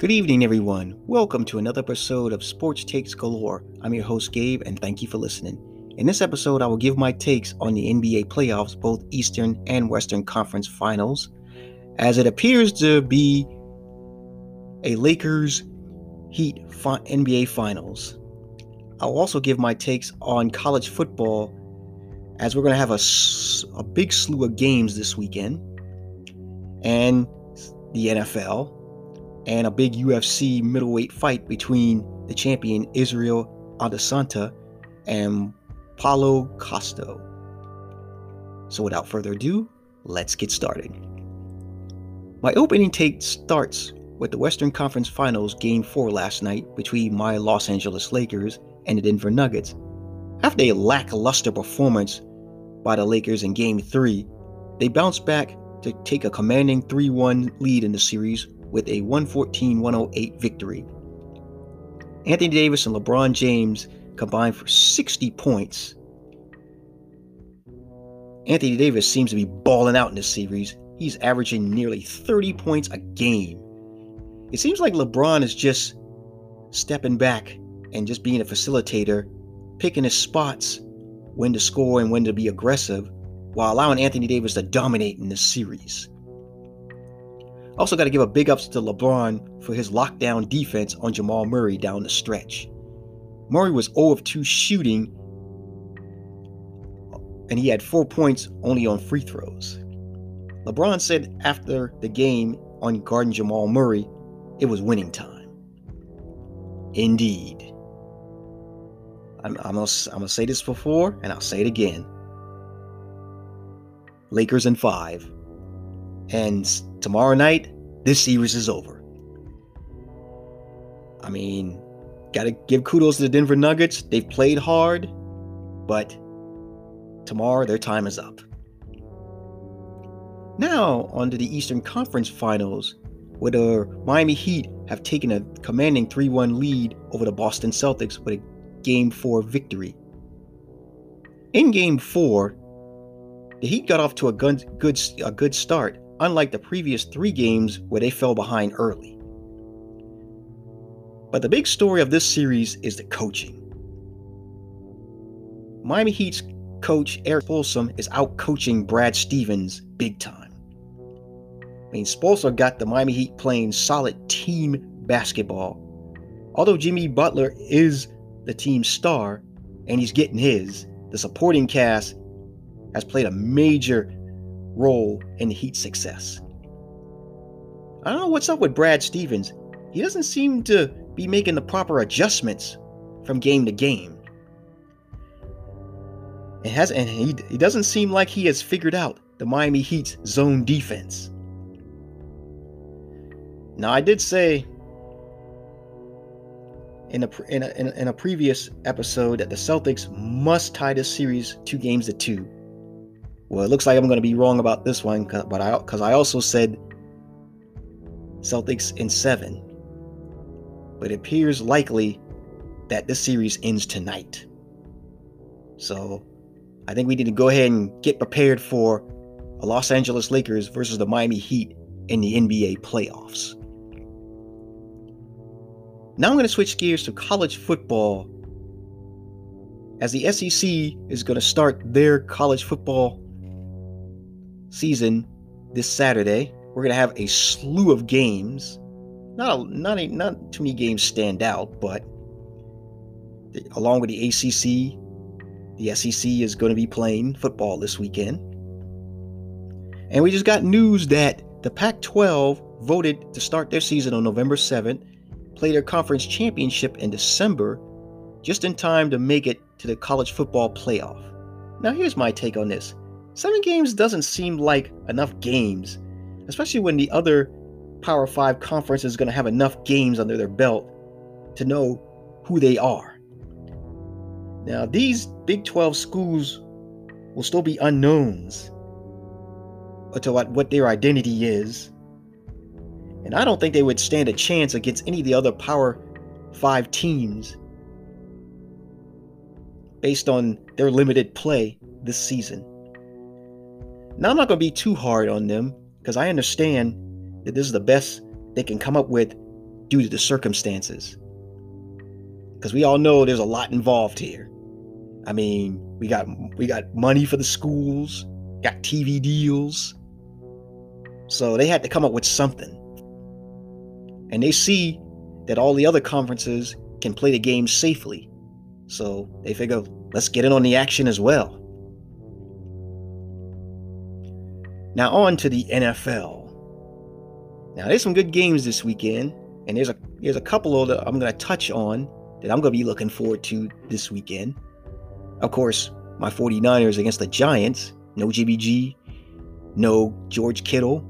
Good evening, everyone. Welcome to another episode of Sports Takes Galore. I'm your host, Gabe, and thank you for listening. In this episode, I will give my takes on the NBA playoffs, both Eastern and Western Conference finals, as it appears to be a Lakers Heat NBA finals. I'll also give my takes on college football, as we're going to have a, a big slew of games this weekend, and the NFL and a big UFC middleweight fight between the champion Israel Adesanya and Paulo Costa. So without further ado, let's get started. My opening take starts with the Western Conference Finals Game 4 last night between my Los Angeles Lakers and the Denver Nuggets. After a lackluster performance by the Lakers in Game 3, they bounced back to take a commanding 3 1 lead in the series with a 114 108 victory. Anthony Davis and LeBron James combined for 60 points. Anthony Davis seems to be balling out in this series. He's averaging nearly 30 points a game. It seems like LeBron is just stepping back and just being a facilitator, picking his spots, when to score and when to be aggressive, while allowing Anthony Davis to dominate in this series. Also, got to give a big ups to LeBron for his lockdown defense on Jamal Murray down the stretch. Murray was 0 of 2 shooting, and he had four points only on free throws. LeBron said after the game on guarding Jamal Murray, it was winning time. Indeed. I'm, I'm, I'm gonna say this before, and I'll say it again. Lakers in five. And tomorrow night, this series is over. I mean, gotta give kudos to the Denver Nuggets. They've played hard, but tomorrow their time is up. Now, on to the Eastern Conference Finals, where the Miami Heat have taken a commanding 3 1 lead over the Boston Celtics with a Game 4 victory. In Game 4, the Heat got off to a good, good, a good start, unlike the previous three games where they fell behind early. But the big story of this series is the coaching. Miami Heat's coach Erik Spoelstra is out coaching Brad Stevens big time. I mean, Spoelstra got the Miami Heat playing solid team basketball. Although Jimmy Butler is the team's star and he's getting his, the supporting cast has played a major role in the Heat's success. I don't know what's up with Brad Stevens. He doesn't seem to be making the proper adjustments from game to game. It has, and he, he doesn't seem like he has figured out the Miami Heat's zone defense. Now, I did say in a, in a, in a previous episode that the Celtics must tie this series two games to two well, it looks like I'm going to be wrong about this one, but I because I also said Celtics in seven. But it appears likely that this series ends tonight. So I think we need to go ahead and get prepared for a Los Angeles Lakers versus the Miami Heat in the NBA playoffs. Now I'm going to switch gears to college football as the SEC is going to start their college football season this Saturday. We're going to have a slew of games. Not a, not a, not too many games stand out, but the, along with the ACC, the SEC is going to be playing football this weekend. And we just got news that the Pac 12 voted to start their season on November 7th, play their conference championship in December, just in time to make it to the college football playoff. Now, here's my take on this Seven games doesn't seem like enough games, especially when the other Power 5 conference is going to have enough games under their belt to know who they are. Now, these Big 12 schools will still be unknowns to what, what their identity is. And I don't think they would stand a chance against any of the other Power 5 teams based on their limited play this season. Now, I'm not going to be too hard on them because I understand that this is the best they can come up with due to the circumstances. Because we all know there's a lot involved here. I mean, we got we got money for the schools, got TV deals. So they had to come up with something. And they see that all the other conferences can play the game safely. So they figure, let's get in on the action as well. Now on to the NFL. Now there's some good games this weekend, and there's a there's a couple of that I'm gonna touch on that I'm gonna be looking forward to this weekend. Of course, my 49ers against the Giants. No JBG, no George Kittle,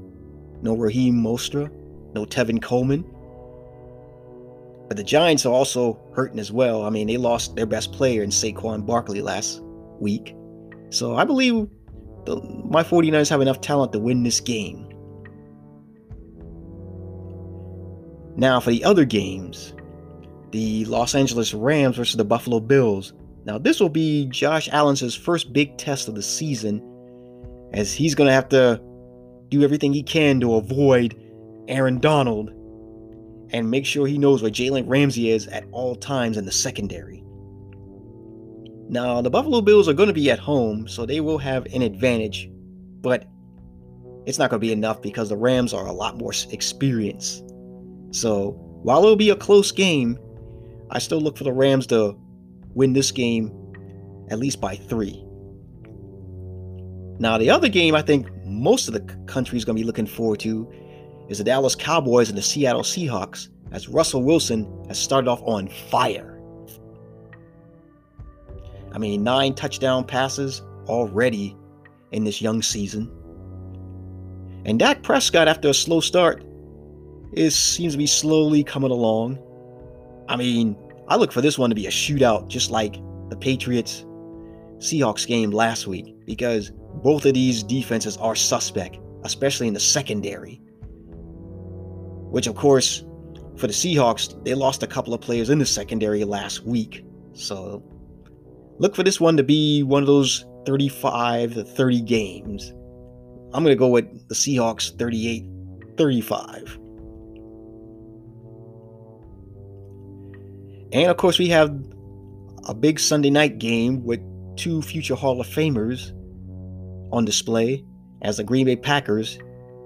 no Raheem Mostert, no Tevin Coleman. But the Giants are also hurting as well. I mean, they lost their best player in Saquon Barkley last week. So I believe the, my 49ers have enough talent to win this game. Now, for the other games, the Los Angeles Rams versus the Buffalo Bills. Now, this will be Josh Allen's first big test of the season, as he's going to have to do everything he can to avoid Aaron Donald and make sure he knows where Jalen Ramsey is at all times in the secondary. Now, the Buffalo Bills are going to be at home, so they will have an advantage, but it's not going to be enough because the Rams are a lot more experienced. So, while it'll be a close game, I still look for the Rams to win this game at least by three. Now, the other game I think most of the country is going to be looking forward to is the Dallas Cowboys and the Seattle Seahawks, as Russell Wilson has started off on fire. I mean, nine touchdown passes already in this young season. And Dak Prescott, after a slow start, is seems to be slowly coming along. I mean, I look for this one to be a shootout, just like the Patriots Seahawks game last week, because both of these defenses are suspect, especially in the secondary. Which, of course, for the Seahawks, they lost a couple of players in the secondary last week. So look for this one to be one of those 35 to 30 games. I'm going to go with the Seahawks 38 35. And of course, we have a big Sunday night game with two future Hall of Famers on display as the Green Bay Packers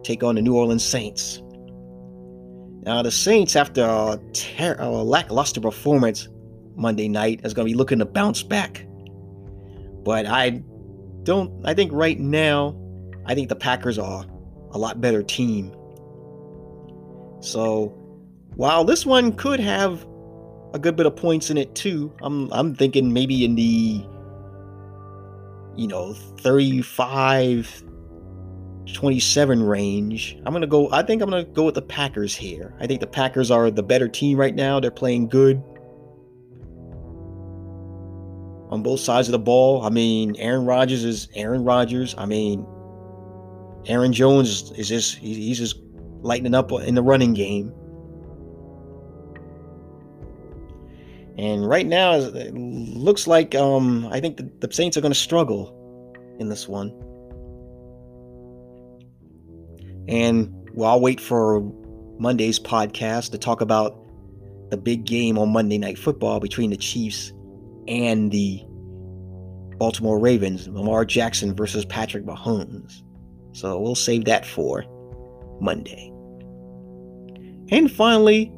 take on the New Orleans Saints. Now, the Saints, after a, ter- a lackluster performance Monday night, is going to be looking to bounce back. But I don't, I think right now, I think the Packers are a lot better team. So, while this one could have a good bit of points in it too, I'm I'm thinking maybe in the you know 35 27 range. I'm going to go I think I'm going to go with the Packers here. I think the Packers are the better team right now. They're playing good both sides of the ball. I mean, Aaron Rodgers is Aaron Rodgers. I mean, Aaron Jones is just he's just lightening up in the running game. And right now, it looks like um, I think the, the Saints are going to struggle in this one. And well, I'll wait for Monday's podcast to talk about the big game on Monday Night Football between the Chiefs and the Baltimore Ravens, Lamar Jackson versus Patrick Mahomes. So we'll save that for Monday. And finally,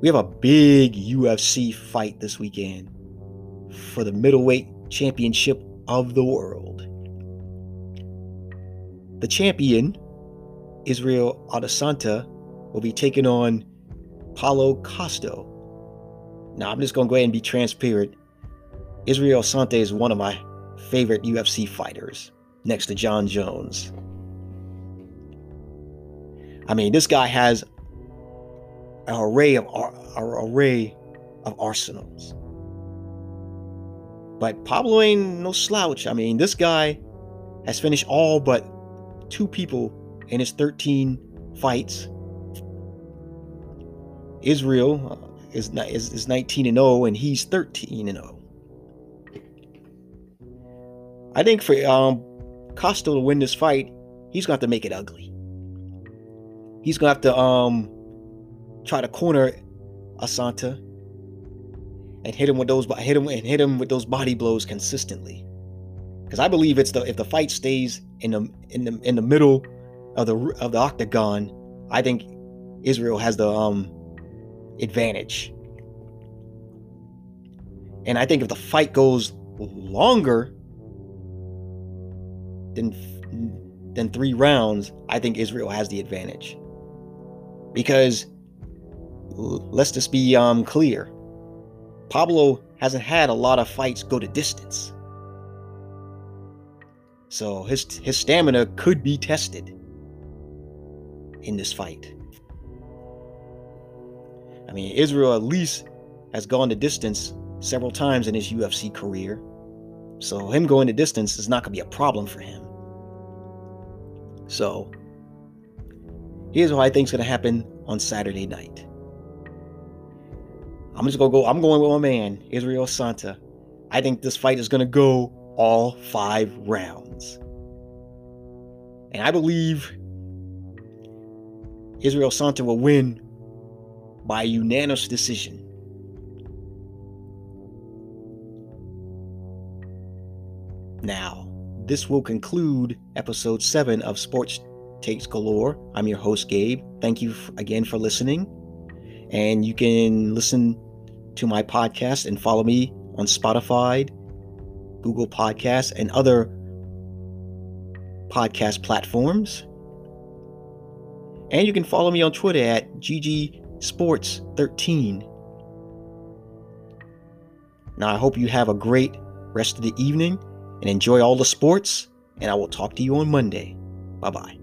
we have a big UFC fight this weekend for the middleweight championship of the world. The champion, Israel Adesanya, will be taking on Paulo Costa. Now, I'm just going to go ahead and be transparent. Israel Adesanya is one of my favorite UFC fighters, next to Jon Jones. I mean, this guy has an array of an array of arsenals. But Pablo ain't no slouch. I mean, this guy has finished all but two people in his 13 fights. Israel uh, is, is, is 19 and 0, and he's 13 and 0. I think for um, Costa to win this fight, he's to have to make it ugly. He's going to have to um, try to corner Adesanya and hit him with those hit him and hit him with those body blows consistently. Because I believe it's the if the fight stays in the in the in the middle of the of the octagon, I think Israel has the um advantage. And I think if the fight goes longer than than 3 rounds, I think Israel has the advantage. Because let's just be um clear. Pablo hasn't had a lot of fights go to distance. So his his stamina could be tested in this fight. I mean, Israel at least has gone the distance several times in his UFC career. So him going the distance is not going to be a problem for him. So here's what I think is going to happen on Saturday night. I'm just gonna go. I'm going with my man, Israel Adesanya. I think this fight is gonna go all five rounds. And I believe Israel Adesanya will win by unanimous decision. Now, this will conclude episode 7 of Sports Takes Galore. I'm your host, Gabe. Thank you again for listening. And you can listen to my podcast and follow me on Spotify, Google Podcasts, and other podcast platforms. And you can follow me on Twitter at GGSports13. Now, I hope you have a great rest of the evening and enjoy all the sports. And I will talk to you on Monday. Bye bye.